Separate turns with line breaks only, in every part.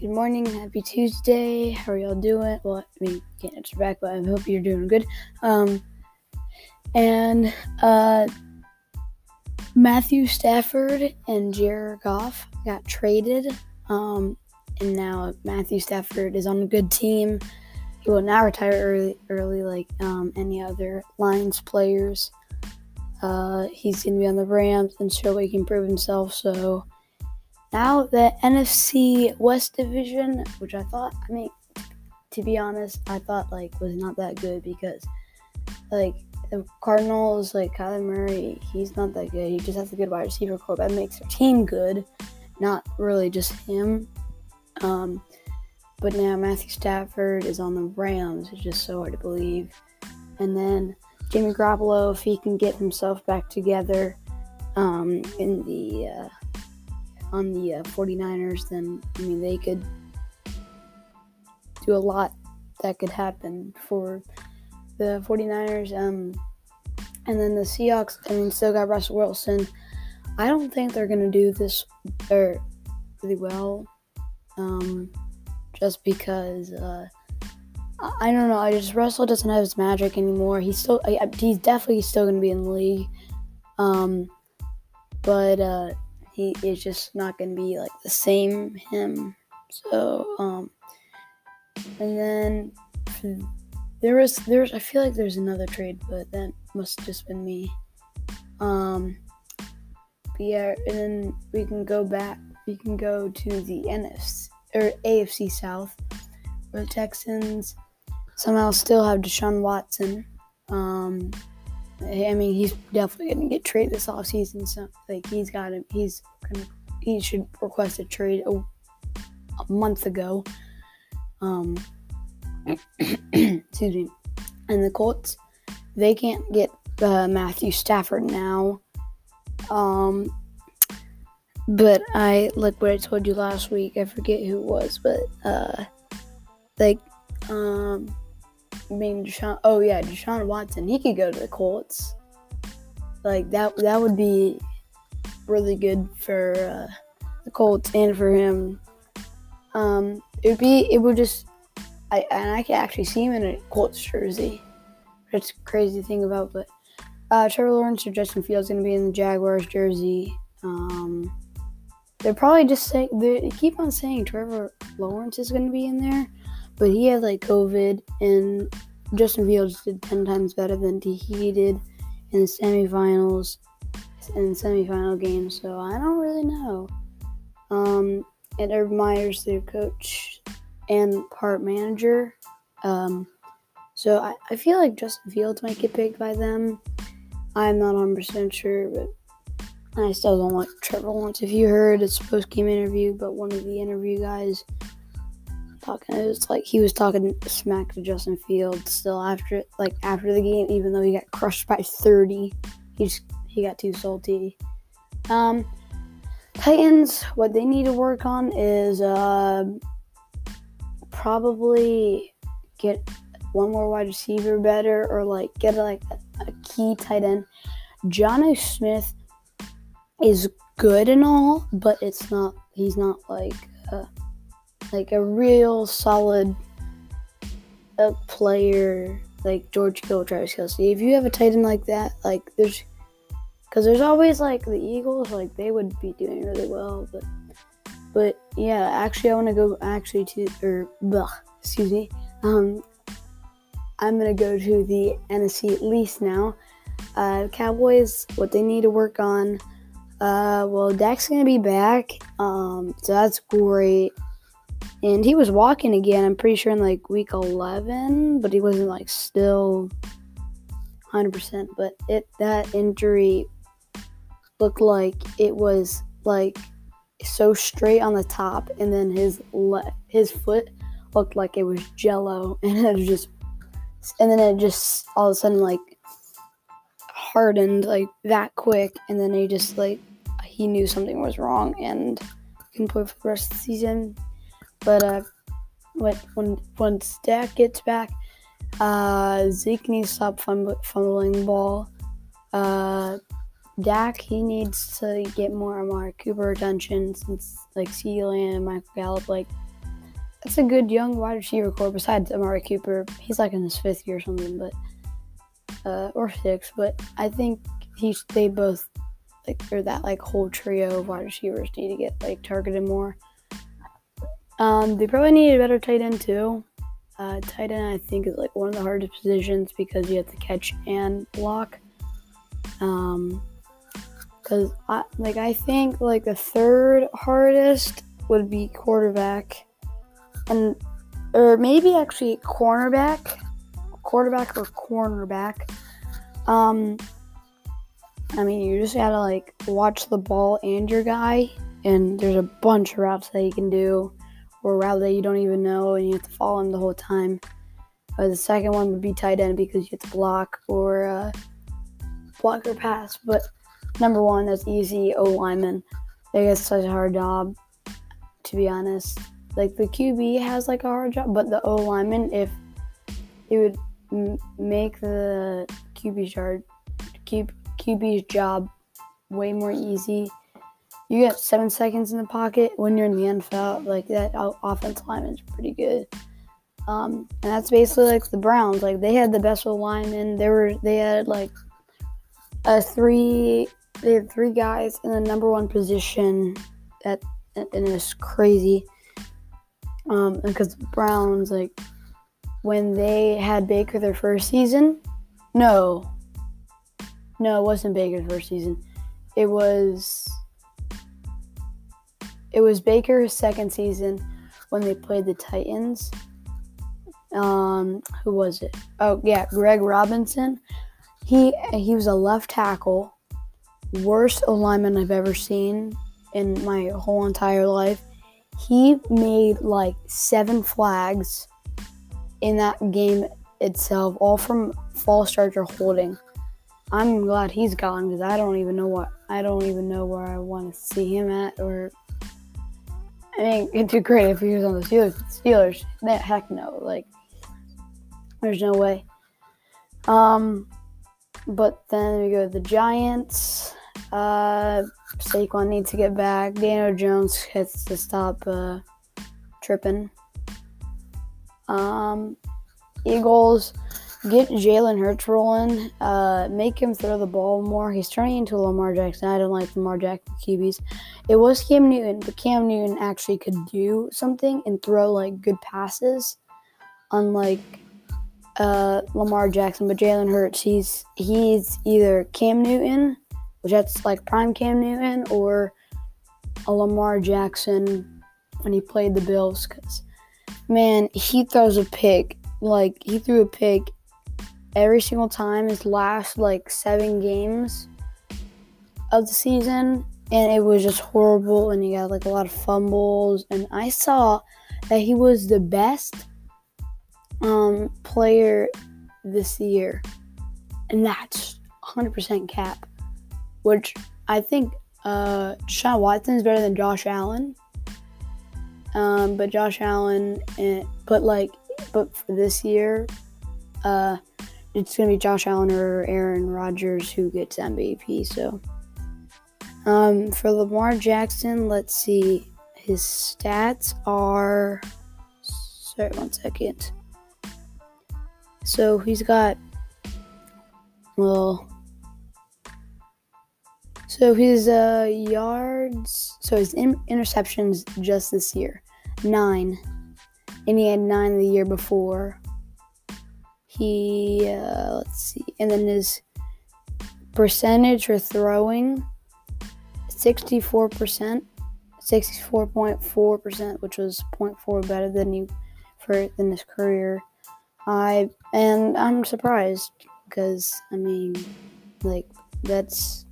Good morning, happy Tuesday. How are y'all doing? Well, I mean, can't answer back, but I hope you're doing good. Um, and uh, Matthew Stafford and Jared Goff got traded. Um, and now Matthew Stafford is on a good team. He will not retire early, early like um, any other Lions players. Uh, he's going to be on the Rams and show he can prove himself. So now the NFC West division, which I thought, I mean, to be honest, I thought like was not that good because like the Cardinals, like Kyler Murray, he's not that good. He just has a good wide receiver core that makes their team good, not really just him. Um, but now Matthew Stafford is on the Rams. It's just so hard to believe. And then Jimmy Garoppolo, if he can get himself back together um, in the uh, on the uh, 49ers, then I mean they could do a lot that could happen for the 49ers. Um, and then the Seahawks, I mean, still got Russell Wilson. I don't think they're gonna do this or really well, um, just because uh, I, don't know. I just Russell doesn't have his magic anymore. He's still, he's definitely still gonna be in the league, um, but. Uh, he is just not to be like the same him. So, um, and then there was there's I feel like there's another trade, but that must just been me. Um, yeah, and then we can go back. We can go to the NFC or AFC South, the Texans somehow still have Deshaun Watson. Um, I mean, he's definitely going to get traded this offseason. So, like, he's got him. He's gonna, he should request a trade a, a month ago. Um, excuse me. And the Colts, they can't get uh, Matthew Stafford now. Um, but I like what I told you last week. I forget who it was, but uh, like um I mean, Deshaun. Oh yeah, Deshaun Watson. He could go to the Colts. Like that. That would be really good for uh, the Colts and for him. Um, it would be. It would just. I and I could actually see him in a Colts jersey. That's a crazy thing about, but uh, Trevor Lawrence or Justin Fields going to be in the Jaguars jersey. Um, they're probably just saying they keep on saying Trevor Lawrence is going to be in there, but he had like COVID, and Justin Fields did 10 times better than he did in the semifinals and semifinal games, so I don't really know. Um, and Urban Meyer's their coach and part manager. Um, so I, I feel like Justin Fields might get picked by them. I'm not 100% sure, but I still don't like Trevor Lawrence. If you heard it's post game interview, but one of the interview guys talking. It was like he was talking smack to Justin Fields still after it, like after the game, even though he got crushed by 30. He just he got too salty. Um, Titans, what they need to work on is uh, probably get one more wide receiver better, or like get like a, a key tight end. Jonnu Smith is good and all, but it's not. He's not like. Uh, like a real solid player like George Kittle, Travis Kelce. If you have a tight end like that, like there's, because there's always like the Eagles, like they would be doing really well, but, but yeah, actually I want to go actually to or blah, excuse me, um, I'm gonna go to the NFC at least now. Uh, Cowboys, what they need to work on. Uh, well, Dak's gonna be back, um, so that's great and he was walking again. I'm pretty sure in like week 11, but he wasn't like still 100%. But it that injury looked like it was like so straight on the top, and then his le- his foot looked like it was jello, and it just and then it just all of a sudden like hardened like that quick, and then he just like he knew something was wrong and couldn't play for the rest of the season. But uh, when once Dak gets back, uh, Zeke needs to stop fumbling the ball. Uh, Dak he needs to get more Amari Cooper attention since like CeeDee and Michael Gallup like that's a good young wide receiver core besides Amari Cooper. He's like in his fifth year or something, but uh, or six. But I think he's they both like or that like whole trio of wide receivers need to get like targeted more. Um, they probably need a better tight end too. Uh, tight end I think is like one of the hardest positions because you have to catch and block. Um, because I like I think like the third hardest would be quarterback, and or maybe actually cornerback, quarterback or cornerback. Um, I mean you just gotta like watch the ball and your guy, and there's a bunch of routes that you can do, or that you don't even know, and you have to follow him the whole time. Uh, the second one would be tight end because you have to block or uh, block or pass, but number one, that's easy. O lineman, they get such a hard job. To be honest, like the QB has like a hard job, but the O lineman, if it would m- make the QB's yard, QB's job way more easy. You get seven seconds in the pocket when you're in the NFL. Like that offensive lineman is pretty good. Um, and that's basically like the Browns. Like they had the best O lineman. They were they had like a three they had three guys in the number one position that and it's crazy. Um, because Browns like when they had Baker their first season, no, no, it wasn't Baker's first season. It was it was Baker's second season when they played the Titans. Um, who was it? Oh yeah, Greg Robinson. He he was a left tackle worst alignment I've ever seen in my whole entire life. He made like seven flags in that game itself, all from false or holding. I'm glad he's gone because I don't even know what I don't even know where I want to see him at or. I mean, it'd be great if he was on the Steelers. Steelers, heck no, like, there's no way. Um, but then we go to the Giants. Uh, Saquon needs to get back. Daniel Jones has to stop uh, tripping. Um, Eagles get Jalen Hurts rolling. Uh, make him throw the ball more. He's turning into Lamar Jackson. I don't like Lamar Jackson QBs. It was Cam Newton, but Cam Newton actually could do something and throw like good passes, unlike uh, Lamar Jackson. But Jalen Hurts, he's he's either Cam Newton which that's like prime Cam Newton or a Lamar Jackson when he played the Bills. Because, man, he throws a pick. Like, he threw a pick every single time his last, like, seven games of the season. And it was just horrible. And he got, like, a lot of fumbles. And I saw that he was the best um, player this year. And that's 100% cap which I think uh, Sean Watson is better than Josh Allen. Um, but Josh Allen, eh, but like, but for this year, uh, it's gonna be Josh Allen or Aaron Rodgers who gets MVP. So, um, for Lamar Jackson, let's see, his stats are. Sorry, one second. So he's got, well, so his uh, yards, so his in- interceptions just this year, nine, and he had nine the year before. He uh, let's see, and then his percentage for throwing, sixty-four percent, sixty-four point four percent, which was 0.4 better than he for than his career. I and I'm surprised because I mean, like that's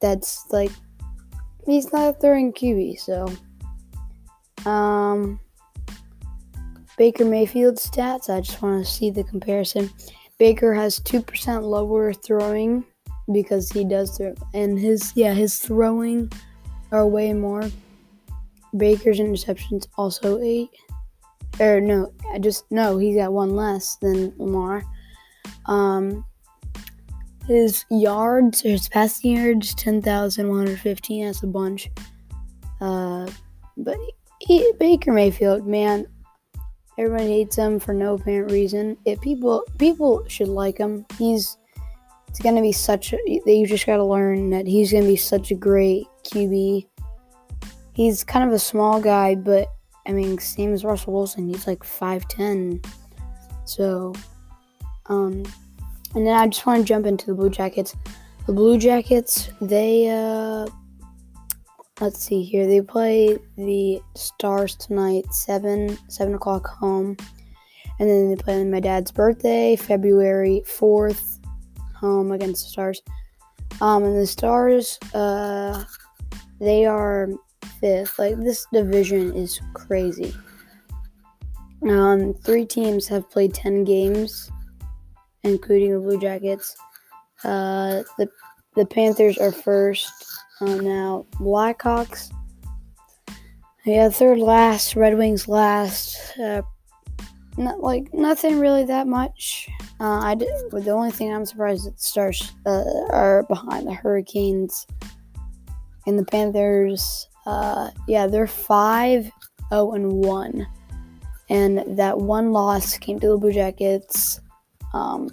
that's like he's not throwing QB, so um Baker Mayfield stats, I just want to see the comparison. Baker has 2% lower throwing because he does throw and his yeah, his throwing are way more. Baker's interceptions also 8 or no, I just no, he's got one less than Lamar. Um his yards, his passing yards, 10,115. That's a bunch. Uh, but he, Baker Mayfield, man, everybody hates him for no apparent reason. If people people should like him. He's it's gonna be such. A, you just gotta learn that he's gonna be such a great QB. He's kind of a small guy, but I mean, same as Russell Wilson. He's like five ten. So, um, and then I just want to jump into the Blue Jackets. The Blue Jackets, they uh let's see here. They play the Stars tonight, seven seven o'clock home, and then they play on my dad's birthday, February fourth, home against the Stars. Um, and the Stars, uh, they are fifth. Like this division is crazy. Um, three teams have played ten games, including the Blue Jackets. Uh, the the Panthers are first. Um, now Blackhawks. Yeah, third last. Red Wings last. Uh, not like nothing really that much. Uh, I did, the only thing I'm surprised that the Stars uh, are behind the Hurricanes and the Panthers. Uh, yeah, they're five, zero, and one, and that one loss came to the Blue Jackets. Um,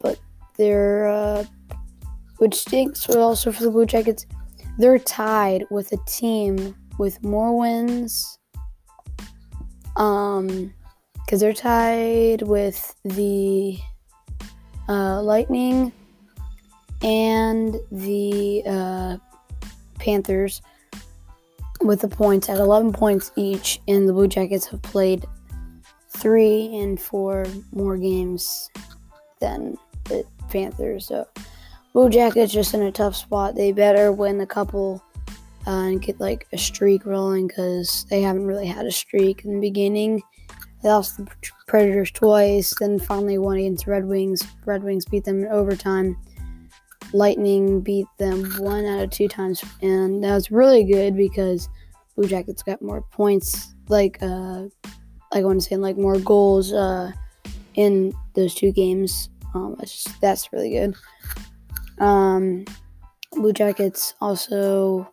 but they're uh, which stinks but also for the Blue Jackets. They're tied with a team with more wins. Um, because they're tied with the uh, Lightning and the uh, Panthers with the points at 11 points each, and the Blue Jackets have played three and four more games than the Panthers. So Blue Jackets just in a tough spot. They better win a couple uh, and get like a streak rolling because they haven't really had a streak in the beginning. They lost the Predators twice, then finally won against Red Wings. Red Wings beat them in overtime. Lightning beat them one out of two times, and that was really good because Blue Jackets got more points, like uh, like I want to say, like more goals uh, in those two games. Um, just, that's really good. Um, Blue Jackets also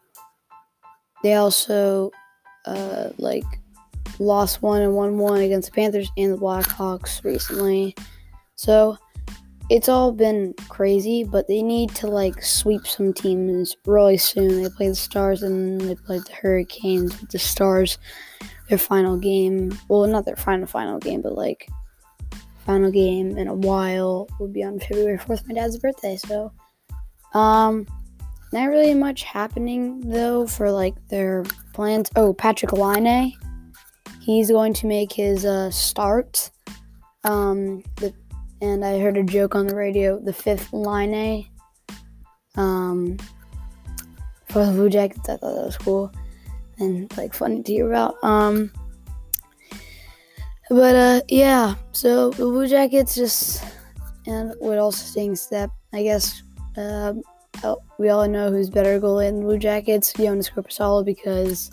they also uh, like lost one and won one against the Panthers and the Blackhawks recently. So it's all been crazy, but they need to like sweep some teams really soon. They play the Stars and they play the Hurricanes with the Stars. Their final game, well, not their final final game, but like final game in a while will be on February fourth, my dad's birthday. So um, not really much happening though for like their plans. Oh, Patrik Laine, he's going to make his uh, start. Um, the, and I heard a joke on the radio. The fifth Laine, um, for the Blue Jackets. I thought that was cool and like funny to hear about. Um, but uh, yeah. So the Blue Jackets just and what also stinks that I guess um, oh, we all know who's better goalie in the Blue Jackets, Jonas Korpisalo, because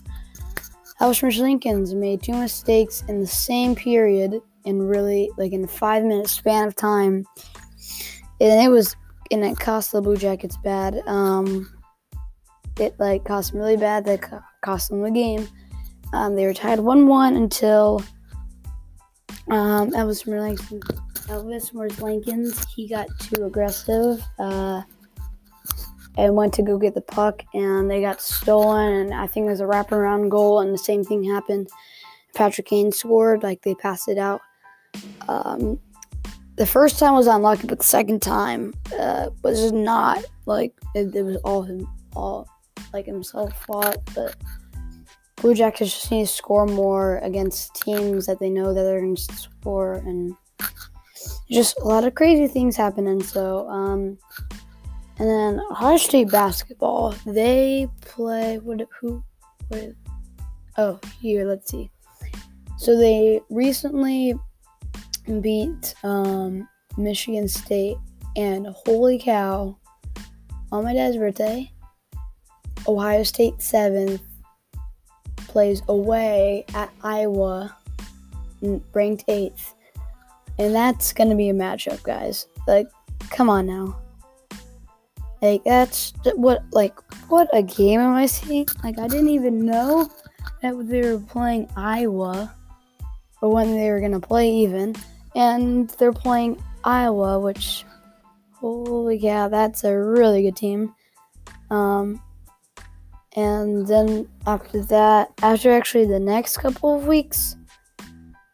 Elvis Merzlikins made two mistakes in the same period in really like in a five minute span of time, and it was and it cost the Blue Jackets bad. Um, it like cost them really bad. That cost them the game. Um, they were tied one one until um, Elvis Merzlikins, Elvis Merzlikins, he got too aggressive. Uh, and went to go get the puck and they got stolen and I think it was a wraparound goal and the same thing happened. Patrick Kane scored, like they passed it out. Um, the first time was unlucky, but the second time uh, was not like it, it was all him, all like himself fault. But Blue Jackets just need to score more against teams that they know that they're going to score, and just a lot of crazy things happening. So um, and then Ohio State basketball, they play what who what, oh here, let's see. So they recently beat um, Michigan State and holy cow, on my dad's birthday, Ohio State seventh plays away at Iowa, ranked eighth. And that's gonna be a matchup, guys. Like, come on now. Like that's what like what a game am I seeing? Like I didn't even know that they were playing Iowa, or when they were gonna play even, and they're playing Iowa, which holy cow, that's a really good team. Um, and then after that, after actually the next couple of weeks,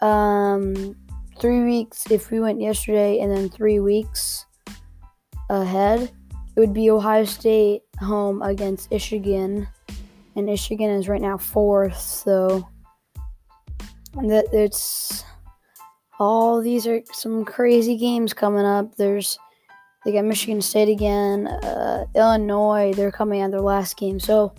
um, three weeks if we went yesterday, and then three weeks ahead, it would be Ohio State home against Michigan, and Michigan is right now fourth, so that it's all these are some crazy games coming up. There's they got Michigan State again, uh, Illinois. They're coming on their last game, so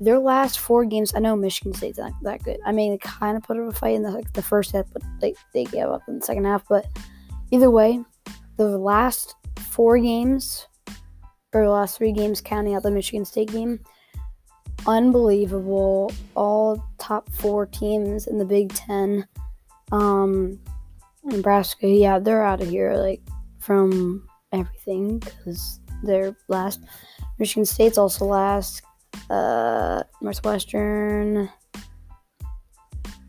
their last four games, I know Michigan State's not that good. I mean, they kind of put up a fight in the, like, the first half, but they, they gave up in the second half. But either way, the last four games, or the last three games, counting out the Michigan State game, unbelievable. All top four teams in the Big Ten. Um, Nebraska, yeah, they're out of here, like, from everything, because they're last. Michigan State's also last uh, Northwestern.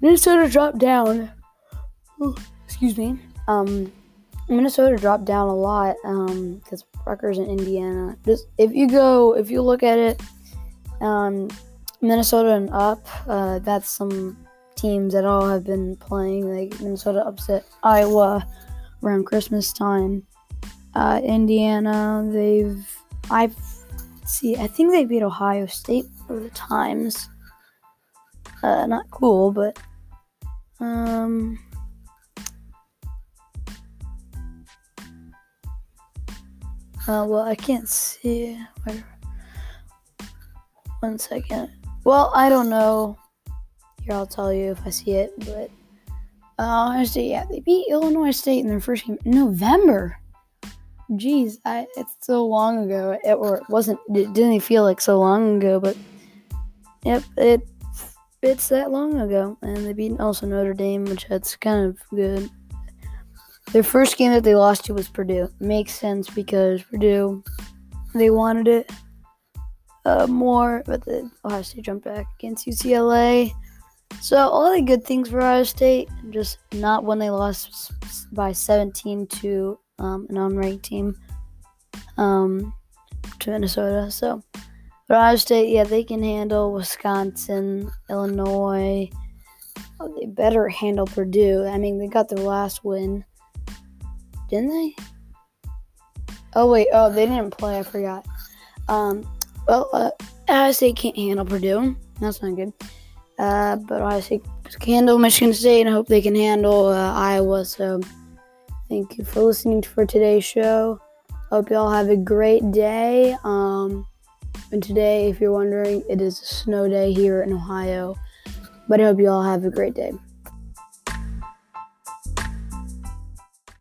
Minnesota dropped down. Ooh, excuse me. Um, Minnesota dropped down a lot um, because Rutgers and Indiana. Just if you go, if you look at it, um, Minnesota and up, uh, that's some teams that all have been playing. Like Minnesota upset Iowa around Christmas time. Uh, Indiana, they've I've see, I think they beat Ohio State for the times. Uh, not cool, but um. Uh, well, I can't see. Wait, one second. Well, I don't know. Here, I'll tell you if I see it. But uh, Ohio yeah, they beat Illinois State in their first game in November. Jeez, I it's so long ago. It or it wasn't. It didn't feel like so long ago, but yep, it it's that long ago. And they beat also Notre Dame, which that's kind of good. Their first game that they lost to was Purdue. Makes sense because Purdue they wanted it uh, more, but the Ohio State jumped back against UCLA. So all the good things for Ohio State, just not when they lost by 17 to um, an unranked team um, to Minnesota. So, Ohio State, yeah, they can handle Wisconsin, Illinois. Oh, they better handle Purdue. I mean, they got their last win, didn't they? Oh wait, oh they didn't play. I forgot. Um, well, uh, Ohio State can't handle Purdue. That's not good. Uh, but Ohio State can handle Michigan State, and I hope they can handle uh, Iowa. So. Thank you for listening for today's show. Hope y'all have a great day. Um, and today, if you're wondering, it is a snow day here in Ohio. But I hope you all have a great day.